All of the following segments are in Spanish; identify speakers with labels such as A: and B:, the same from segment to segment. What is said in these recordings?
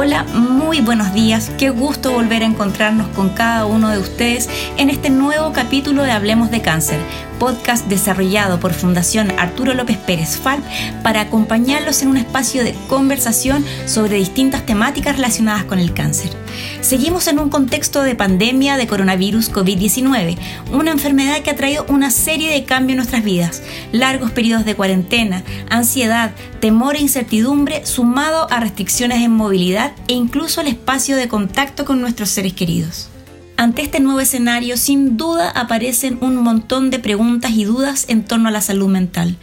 A: Hola, muy buenos días. Qué gusto volver a encontrarnos con cada uno de ustedes en este nuevo capítulo de Hablemos de Cáncer, podcast desarrollado por Fundación Arturo López Pérez FALP para acompañarlos en un espacio de conversación sobre distintas temáticas relacionadas con el cáncer. Seguimos en un contexto de pandemia de coronavirus COVID-19, una enfermedad que ha traído una serie de cambios en nuestras vidas, largos periodos de cuarentena, ansiedad, temor e incertidumbre, sumado a restricciones en movilidad e incluso el espacio de contacto con nuestros seres queridos. Ante este nuevo escenario, sin duda aparecen un montón de preguntas y dudas en torno a la salud mental.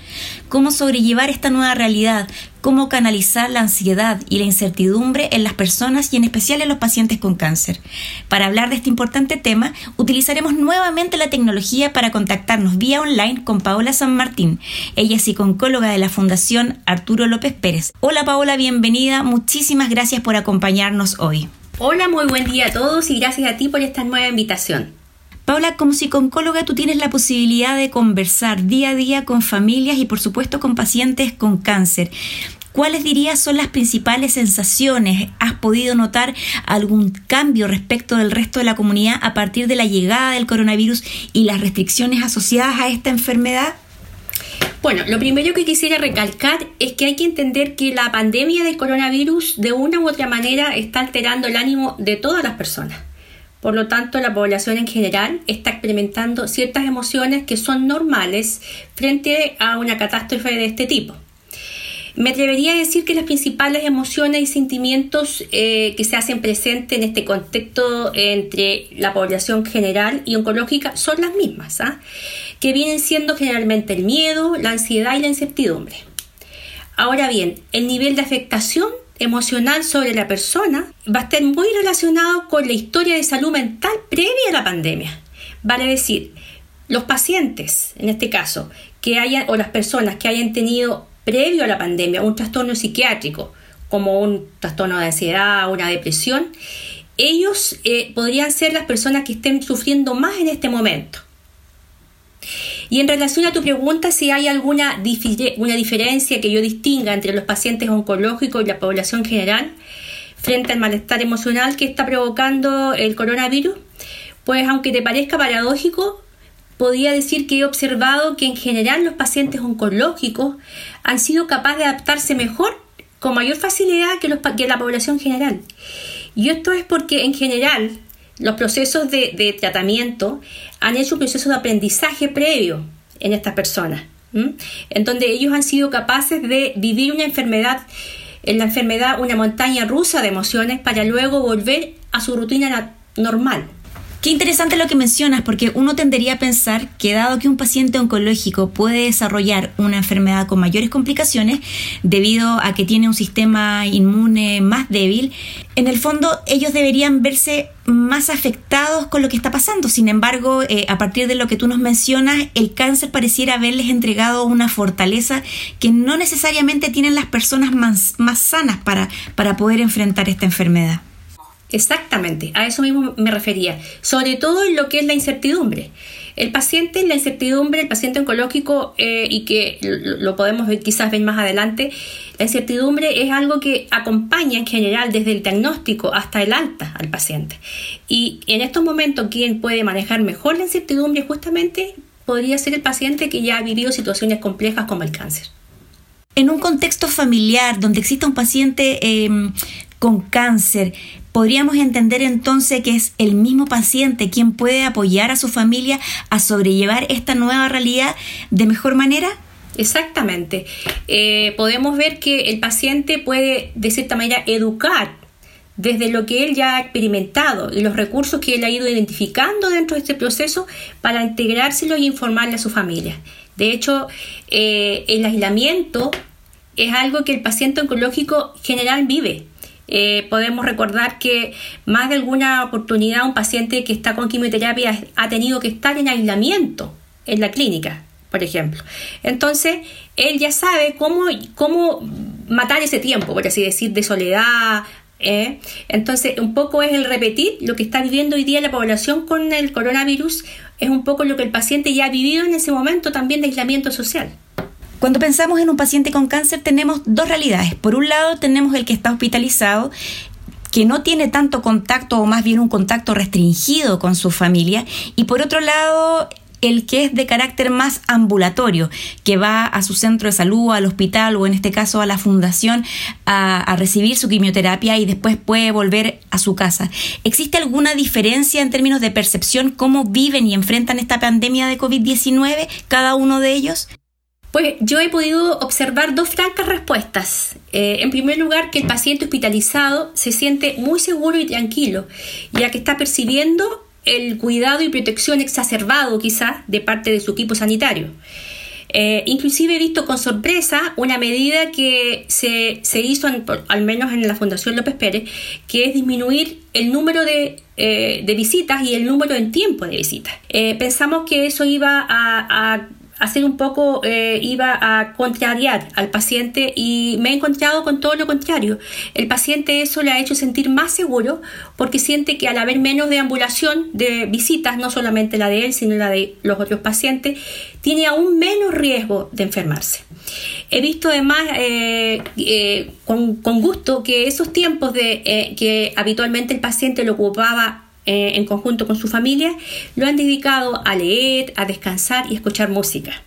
A: ¿Cómo sobrellevar esta nueva realidad? ¿Cómo canalizar la ansiedad y la incertidumbre en las personas y en especial en los pacientes con cáncer? Para hablar de este importante tema, utilizaremos nuevamente la tecnología para contactarnos vía online con Paola San Martín. Ella es psicóloga de la Fundación Arturo López Pérez. Hola Paola, bienvenida. Muchísimas gracias por acompañarnos hoy.
B: Hola, muy buen día a todos y gracias a ti por esta nueva invitación.
A: Paula, como psicóloga tú tienes la posibilidad de conversar día a día con familias y por supuesto con pacientes con cáncer. ¿Cuáles dirías son las principales sensaciones? ¿Has podido notar algún cambio respecto del resto de la comunidad a partir de la llegada del coronavirus y las restricciones asociadas a esta enfermedad?
B: Bueno, lo primero que quisiera recalcar es que hay que entender que la pandemia del coronavirus de una u otra manera está alterando el ánimo de todas las personas. Por lo tanto, la población en general está experimentando ciertas emociones que son normales frente a una catástrofe de este tipo. Me atrevería a decir que las principales emociones y sentimientos eh, que se hacen presentes en este contexto entre la población general y oncológica son las mismas. ¿ah? que vienen siendo generalmente el miedo, la ansiedad y la incertidumbre. Ahora bien, el nivel de afectación emocional sobre la persona va a estar muy relacionado con la historia de salud mental previa a la pandemia. Vale decir, los pacientes, en este caso, que hayan, o las personas que hayan tenido previo a la pandemia un trastorno psiquiátrico, como un trastorno de ansiedad, una depresión, ellos eh, podrían ser las personas que estén sufriendo más en este momento. Y en relación a tu pregunta, si hay alguna una diferencia que yo distinga entre los pacientes oncológicos y la población general frente al malestar emocional que está provocando el coronavirus, pues aunque te parezca paradójico, podría decir que he observado que en general los pacientes oncológicos han sido capaces de adaptarse mejor, con mayor facilidad que, los, que la población general. Y esto es porque en general los procesos de, tratamiento han hecho un proceso de aprendizaje previo en estas personas, en donde ellos han sido capaces de vivir una enfermedad, en la enfermedad una montaña rusa de emociones para luego volver a su rutina normal.
A: Qué interesante lo que mencionas, porque uno tendería a pensar que dado que un paciente oncológico puede desarrollar una enfermedad con mayores complicaciones debido a que tiene un sistema inmune más débil, en el fondo ellos deberían verse más afectados con lo que está pasando. Sin embargo, eh, a partir de lo que tú nos mencionas, el cáncer pareciera haberles entregado una fortaleza que no necesariamente tienen las personas más, más sanas para, para poder enfrentar esta enfermedad.
B: Exactamente, a eso mismo me refería, sobre todo en lo que es la incertidumbre. El paciente, la incertidumbre, el paciente oncológico, eh, y que lo podemos ver, quizás ver más adelante, la incertidumbre es algo que acompaña en general desde el diagnóstico hasta el alta al paciente. Y en estos momentos, quien puede manejar mejor la incertidumbre justamente podría ser el paciente que ya ha vivido situaciones complejas como el cáncer.
A: En un contexto familiar donde exista un paciente em, con cáncer, podríamos entender entonces que es el mismo paciente quien puede apoyar a su familia a sobrellevar esta nueva realidad de mejor manera?
B: Exactamente. Eh, podemos ver que el paciente puede de cierta manera educar desde lo que él ya ha experimentado y los recursos que él ha ido identificando dentro de este proceso para integrárselo y informarle a su familia. De hecho, eh, el aislamiento es algo que el paciente oncológico general vive. Eh, podemos recordar que más de alguna oportunidad un paciente que está con quimioterapia ha tenido que estar en aislamiento en la clínica, por ejemplo. Entonces, él ya sabe cómo, cómo matar ese tiempo, por así decir, de soledad. ¿eh? Entonces, un poco es el repetir lo que está viviendo hoy día la población con el coronavirus, es un poco lo que el paciente ya ha vivido en ese momento también de aislamiento social.
A: Cuando pensamos en un paciente con cáncer tenemos dos realidades. Por un lado tenemos el que está hospitalizado que no tiene tanto contacto o más bien un contacto restringido con su familia y por otro lado el que es de carácter más ambulatorio, que va a su centro de salud, al hospital o en este caso a la fundación a, recibir su quimioterapia y después puede volver a su casa. ¿Existe alguna diferencia en términos de percepción cómo viven y enfrentan esta pandemia de COVID-19 cada uno de ellos?
B: Pues yo he podido observar dos francas respuestas. Eh, en primer lugar, que el paciente hospitalizado se siente muy seguro y tranquilo, ya que está percibiendo el cuidado y protección exacerbado quizás de parte de su equipo sanitario. Eh, inclusive he visto con sorpresa una medida que se, hizo, al menos en la Fundación López Pérez, que es disminuir el número de, eh, visitas y el número en tiempo de visitas. Eh, pensamos que eso iba a hacer un poco, eh, iba a contrariar al paciente y me he encontrado con todo lo contrario. El paciente eso le ha hecho sentir más seguro porque siente que al haber menos deambulación de visitas, no solamente la de él, sino la de los otros pacientes, tiene aún menos riesgo de enfermarse. He visto además eh, eh, con, con, gusto que esos tiempos de, que habitualmente el paciente lo ocupaba eh, en conjunto con su familia, lo han dedicado a leer, a descansar y escuchar música.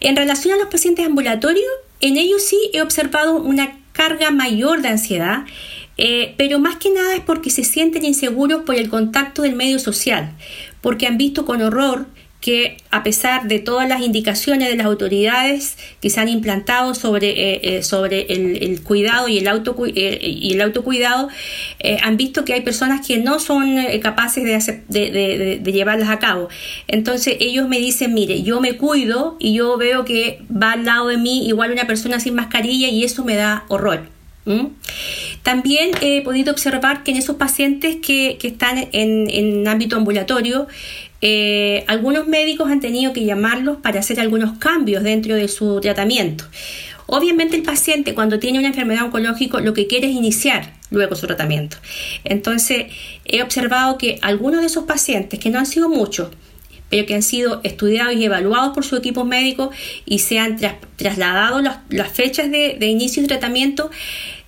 B: En relación a los pacientes ambulatorios, en ellos sí he observado una carga mayor de ansiedad, eh, pero más que nada es porque se sienten inseguros por el contacto del medio social, porque han visto con horror que a pesar de todas las indicaciones de las autoridades que se han implantado sobre, eh, eh, sobre el, cuidado y el, auto, eh, y el autocuidado, han visto que hay personas que no son capaces de, de, llevarlas a cabo. Entonces ellos me dicen, mire, yo me cuido y yo veo que va al lado de mí igual una persona sin mascarilla y eso me da horror. También he podido observar que en esos pacientes que, que están en, en ámbito ambulatorio, eh, algunos médicos han tenido que llamarlos para hacer algunos cambios dentro de su tratamiento. Obviamente el paciente cuando tiene una enfermedad oncológica lo que quiere es iniciar luego su tratamiento. Entonces he observado que algunos de esos pacientes, que no han sido muchos, pero que han sido estudiados y evaluados por su equipo médico y se han trasladado las, fechas de, inicio de tratamiento,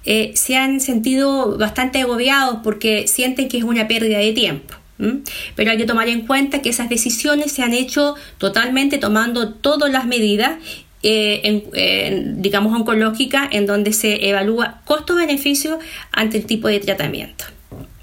B: eh, se han sentido bastante agobiados porque sienten que es una pérdida de tiempo. Pero hay que tomar en cuenta que esas decisiones se han hecho totalmente tomando todas las medidas eh, digamos, oncológicas en donde se evalúa costo-beneficio ante el tipo de tratamiento.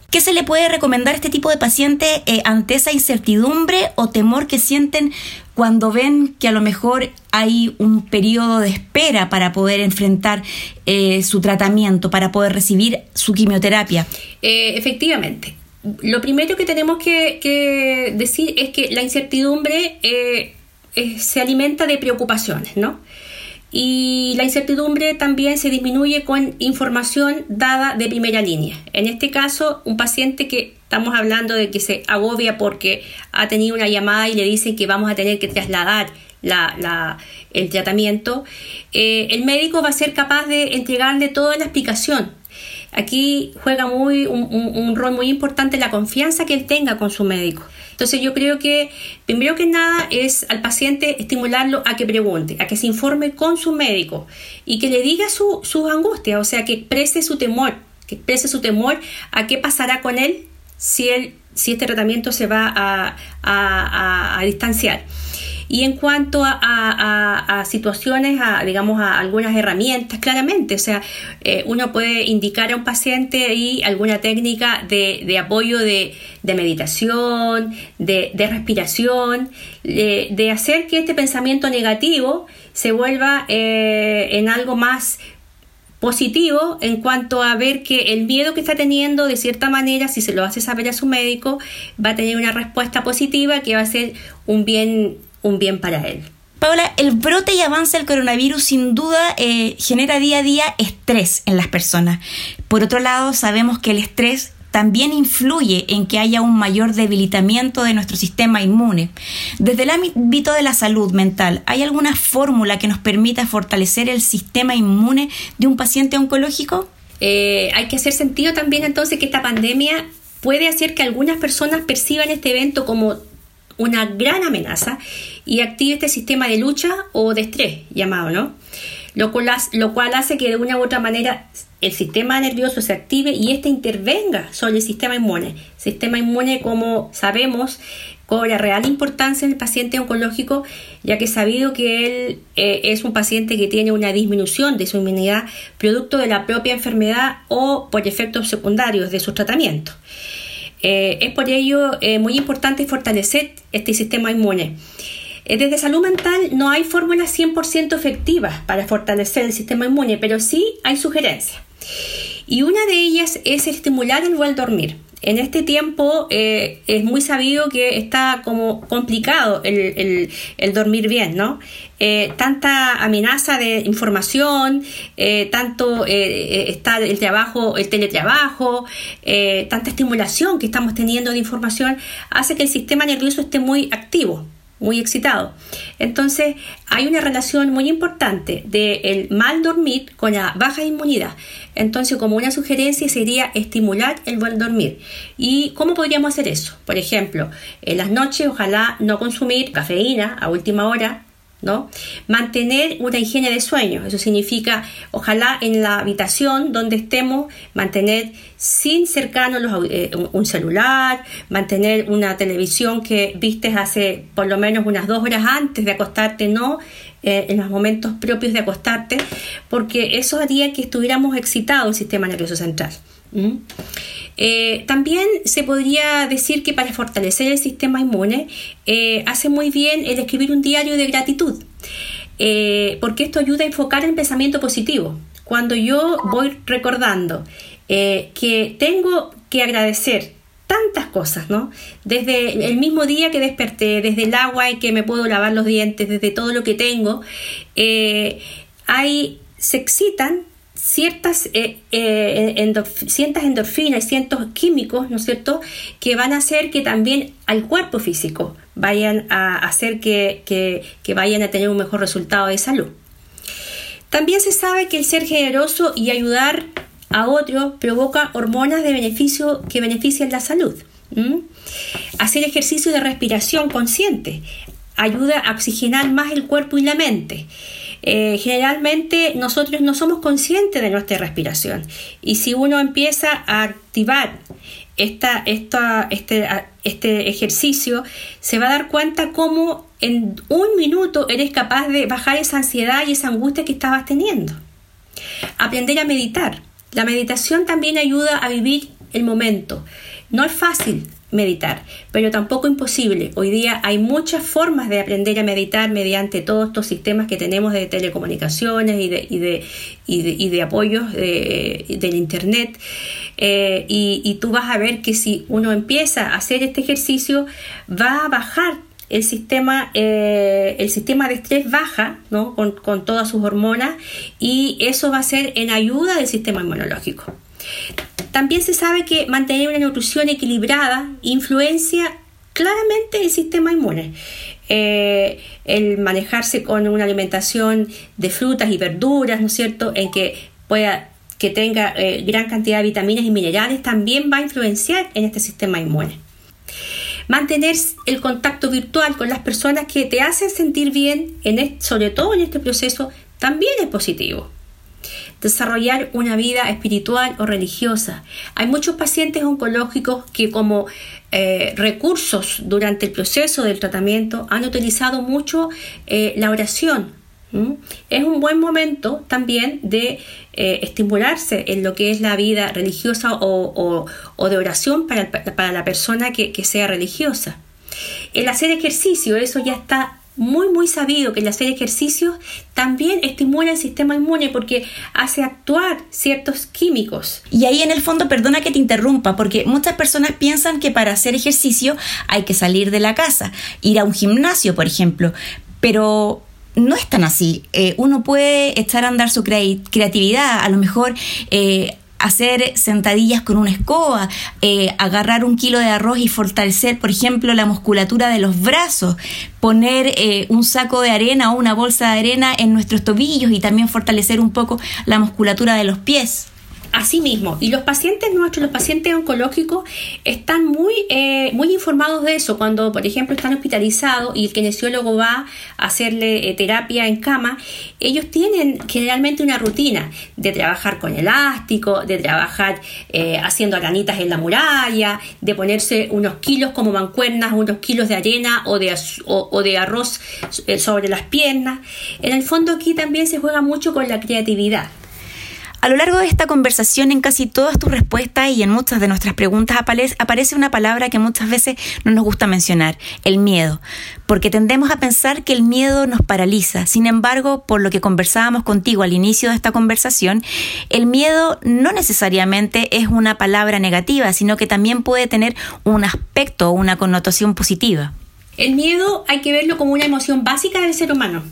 A: ¿Qué se le puede recomendar a este tipo de paciente eh, ante esa incertidumbre o temor que sienten cuando ven que a lo mejor hay un periodo de espera para poder enfrentar eh, su tratamiento, para poder recibir su quimioterapia?
B: efectivamente, lo primero que tenemos que, decir es que la incertidumbre eh, se alimenta de preocupaciones, ¿no? Y la incertidumbre también se disminuye con información dada de primera línea. En este caso, un paciente que estamos hablando de que se agobia porque ha tenido una llamada y le dicen que vamos a tener que trasladar el tratamiento, eh, el médico va a ser capaz de entregarle toda la explicación Aquí juega muy, un, rol muy importante la confianza que él tenga con su médico. Entonces yo creo que primero que nada es al paciente estimularlo a que pregunte, a que se informe con su médico y que le diga su, sus angustias, o sea, que exprese su temor, que exprese su temor a qué pasará con él si, él, si este tratamiento se va a distanciar. Y en cuanto a, situaciones, a, digamos, a algunas herramientas, claramente, o sea, eh, uno puede indicar a un paciente y alguna técnica de, apoyo de, meditación, de, respiración, de, hacer que este pensamiento negativo se vuelva eh, en algo más positivo en cuanto a ver que el miedo que está teniendo de cierta manera si se lo hace saber a su médico va a tener una respuesta positiva que va a ser un bien un bien para él.
A: Paola, el brote y avance del coronavirus sin duda eh, genera día a día estrés en las personas. Por otro lado, sabemos que el estrés también influye en que haya un mayor debilitamiento de nuestro sistema inmune. Desde el ámbito de la salud mental, ¿hay alguna fórmula que nos permita fortalecer el sistema inmune de un paciente oncológico?
B: Eh, hay que hacer sentido también entonces que esta pandemia puede hacer que algunas personas perciban este evento como una gran amenaza y active este sistema de lucha o de estrés llamado, ¿no? lo cual, lo cual hace que de una u otra manera el sistema nervioso se active y éste intervenga sobre el sistema inmune. Sistema inmune, como sabemos, cobra real importancia en el paciente oncológico, ya que sabido que él eh, es un paciente que tiene una disminución de su inmunidad producto de la propia enfermedad o por efectos secundarios de su tratamiento. Eh, es por ello eh, muy importante fortalecer este sistema inmune. Desde salud mental no hay fórmulas 100% efectivas para fortalecer el sistema inmune, pero sí hay sugerencias. Y una de ellas es estimular el buen dormir en este tiempo eh, es muy sabido que está como complicado el, dormir bien, ¿no? Eh, tanta amenaza de información, eh, tanto está el trabajo, el teletrabajo, tanta estimulación que estamos teniendo de información, hace que el sistema nervioso esté muy activo muy excitado. Entonces, hay una relación muy importante del mal dormir con la baja inmunidad. Entonces, como una sugerencia sería estimular el buen dormir. ¿Y cómo podríamos hacer eso? Por ejemplo, en las noches ojalá no consumir cafeína a última hora, ¿no? Mantener una higiene de sueño, eso significa, ojalá en la habitación donde estemos, mantener sin cercano eh, un celular, mantener una televisión que vistes hace por lo menos unas dos horas antes de acostarte, no eh, en los momentos propios de acostarte, porque eso haría que estuviéramos excitados el sistema nervioso central. Eh, también se podría decir que para fortalecer el sistema inmune eh, hace muy bien el escribir un diario de gratitud, eh, porque esto ayuda a enfocar el pensamiento positivo. Cuando yo voy recordando que tengo que agradecer tantas cosas, ¿no? Desde el mismo día que desperté, desde el agua y que me puedo lavar los dientes, desde todo lo que tengo, hay, se excitan ciertas, eh, eh ciertas endorfinas y ciertos químicos, ¿no es cierto?, que van a hacer que también al cuerpo físico vayan a hacer que, que, vayan a tener un mejor resultado de salud. También se sabe que el ser generoso y ayudar a otros provoca hormonas de beneficio que benefician la salud. Hacer ejercicio de respiración consciente ayuda a oxigenar más el cuerpo y la mente. Eh, generalmente nosotros no somos conscientes de nuestra respiración y si uno empieza a activar esta, esta, este, este ejercicio, se va a dar cuenta cómo en un minuto eres capaz de bajar esa ansiedad y esa angustia que estabas teniendo. Aprender a meditar. La meditación también ayuda a vivir el momento. No es fácil, meditar, pero tampoco imposible. Hoy día hay muchas formas de aprender a meditar mediante todos estos sistemas que tenemos de telecomunicaciones y de, y de, y de, apoyos del Internet. Eh, y, tú vas a ver que si uno empieza a hacer este ejercicio, va a bajar el sistema, eh, el sistema de estrés baja ¿no? con, con todas sus hormonas y eso va a ser en ayuda del sistema inmunológico. También se sabe que mantener una nutrición equilibrada influencia claramente el sistema inmune. Eh, el manejarse con una alimentación de frutas y verduras, ¿no es cierto?, en que pueda que tenga eh, gran cantidad de vitaminas y minerales, también va a influenciar en este sistema inmune. Mantener el contacto virtual con las personas que te hacen sentir bien, en sobre todo en este proceso, también es positivo desarrollar una vida espiritual o religiosa. Hay muchos pacientes oncológicos que como eh, recursos durante el proceso del tratamiento han utilizado mucho eh, la oración. Es un buen momento también de eh, estimularse en lo que es la vida religiosa o, de oración para, la persona que sea religiosa. El hacer ejercicio, eso ya está muy muy sabido que el hacer ejercicios también estimula el sistema inmune porque hace actuar ciertos químicos.
A: Y ahí en el fondo, perdona que te interrumpa, porque muchas personas piensan que para hacer ejercicio hay que salir de la casa, ir a un gimnasio, por ejemplo, pero no es tan así. Eh, uno puede echar a andar su creatividad, a lo mejor eh, hacer sentadillas con una escoba, eh, agarrar un kilo de arroz y fortalecer, por ejemplo, la musculatura de los brazos, poner eh, un saco de arena o una bolsa de arena en nuestros tobillos y también fortalecer un poco la musculatura de los pies.
B: Así mismo, y los pacientes nuestros, los pacientes oncológicos, están muy, eh, muy informados de eso. Cuando, por ejemplo, están hospitalizados y el kinesiólogo va a hacerle eh, terapia en cama, ellos tienen generalmente una rutina de trabajar con elástico, de trabajar eh, haciendo aranitas en la muralla, de ponerse unos kilos como mancuernas, unos kilos de arena o de, o de arroz sobre las piernas. En el fondo aquí también se juega mucho con la creatividad.
A: A lo largo de esta conversación, en casi todas tus respuestas y en muchas de nuestras preguntas aparece una palabra que muchas veces no nos gusta mencionar, el miedo, porque tendemos a pensar que el miedo nos paraliza. Sin embargo, por lo que conversábamos contigo al inicio de esta conversación, el miedo no necesariamente es una palabra negativa, sino que también puede tener un aspecto o una connotación positiva.
B: El miedo hay que verlo como una emoción básica del ser humano.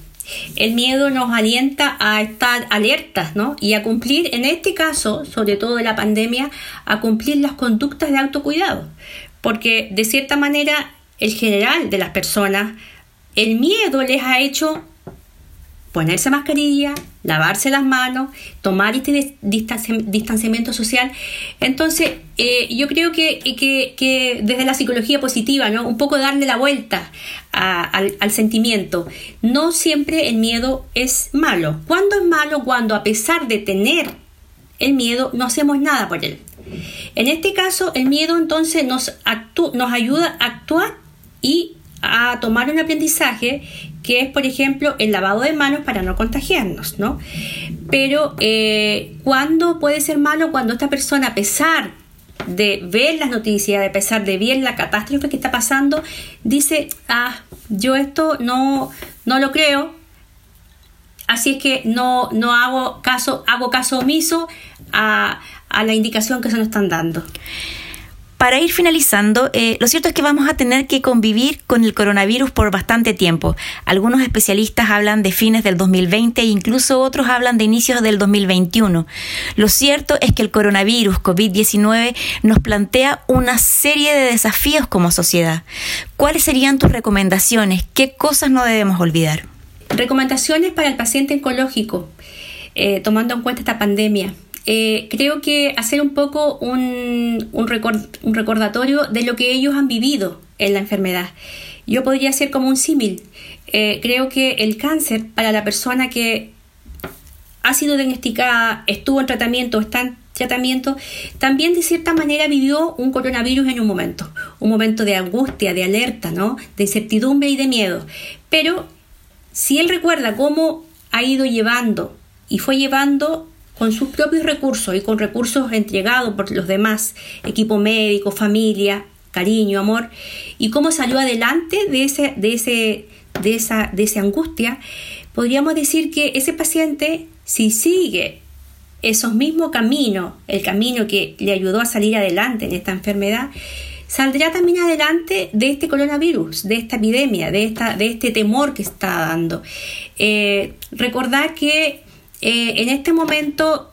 B: El miedo nos alienta a estar alertas ¿no? y a cumplir, en este caso, sobre todo de la pandemia, a cumplir las conductas de autocuidado. Porque de cierta manera, el general de las personas, el miedo les ha hecho ponerse mascarilla, lavarse las manos, tomar este distanciamiento social. Entonces, eh, yo creo que, que, desde la psicología positiva, ¿no? un poco darle la vuelta al, sentimiento. No siempre el miedo es malo. ¿Cuándo es malo? Cuando a pesar de tener el miedo, no hacemos nada por él. En este caso, el miedo entonces nos ayuda a actuar y a tomar un aprendizaje que es, por ejemplo, el lavado de manos para no contagiarnos, ¿no? Pero eh, ¿cuándo puede ser malo? Cuando esta persona, a pesar de ver las noticias, a pesar de ver la catástrofe que está pasando, dice, ah, yo esto no, no lo creo, así es que no, no hago caso, hago caso omiso a, a la indicación que se nos están dando.
A: Para ir finalizando, eh, lo cierto es que vamos a tener que convivir con el coronavirus por bastante tiempo. Algunos especialistas hablan de fines del 2020 e incluso otros hablan de inicios del 2021. Lo cierto es que el coronavirus COVID-19 nos plantea una serie de desafíos como sociedad. ¿Cuáles serían tus recomendaciones? ¿Qué cosas no debemos olvidar?
B: Recomendaciones para el paciente oncológico, eh, tomando en cuenta esta pandemia. Eh, creo que hacer un poco un, un, recordatorio de lo que ellos han vivido en la enfermedad. Yo podría hacer como un símil. Eh, creo que el cáncer para la persona que ha sido diagnosticada, estuvo en tratamiento, está en tratamiento, también de cierta manera vivió un coronavirus en un momento, un momento de angustia, de alerta, ¿no? de incertidumbre y de miedo. Pero si él recuerda cómo ha ido llevando y fue llevando con sus propios recursos y con recursos entregados por los demás, equipo médico, familia, cariño, amor, y cómo salió adelante de, ese, de, ese, de, esa, de esa angustia, podríamos decir que ese paciente, si sigue esos mismos caminos, el camino que le ayudó a salir adelante en esta enfermedad, saldrá también adelante de este coronavirus, de esta epidemia, de, esta, de este temor que está dando. Eh, recordar que eh, en este momento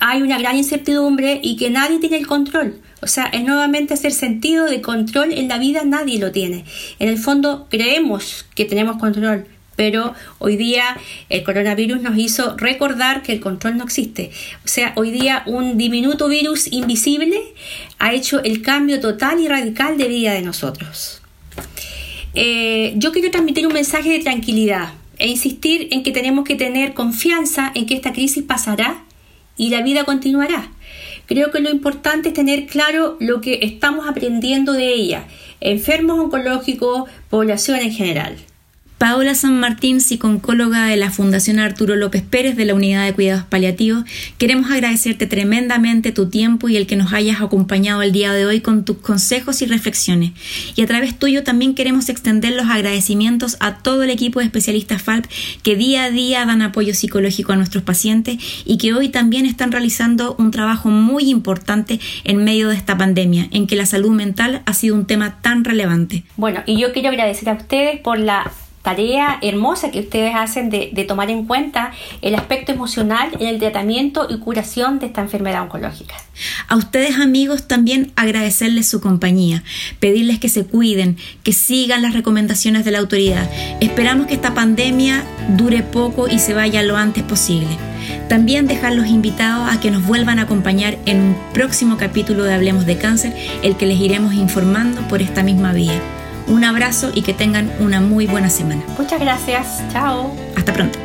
B: hay una gran incertidumbre y que nadie tiene el control. O sea, es nuevamente hacer sentido de control en la vida, nadie lo tiene. En el fondo creemos que tenemos control, pero hoy día el coronavirus nos hizo recordar que el control no existe. O sea, hoy día un diminuto virus invisible ha hecho el cambio total y radical de vida de nosotros. Eh, yo quiero transmitir un mensaje de tranquilidad e insistir en que tenemos que tener confianza en que esta crisis pasará y la vida continuará. Creo que lo importante es tener claro lo que estamos aprendiendo de ella, enfermos oncológicos, población en general.
A: Paola San Martín, psiconcóloga de la Fundación Arturo López Pérez de la Unidad de Cuidados Paliativos, queremos agradecerte tremendamente tu tiempo y el que nos hayas acompañado el día de hoy con tus consejos y reflexiones. Y a través tuyo también queremos extender los agradecimientos a todo el equipo de especialistas FALP que día a día dan apoyo psicológico a nuestros pacientes y que hoy también están realizando un trabajo muy importante en medio de esta pandemia, en que la salud mental ha sido un tema tan relevante.
B: Bueno, y yo quiero agradecer a ustedes por la tarea hermosa que ustedes hacen de, tomar en cuenta el aspecto emocional en el tratamiento y curación de esta enfermedad oncológica.
A: A ustedes amigos también agradecerles su compañía, pedirles que se cuiden, que sigan las recomendaciones de la autoridad. Esperamos que esta pandemia dure poco y se vaya lo antes posible. También dejarlos invitados a que nos vuelvan a acompañar en un próximo capítulo de Hablemos de Cáncer, el que les iremos informando por esta misma vía. Un abrazo y que tengan una muy buena semana.
B: Muchas gracias. Chao.
A: Hasta pronto.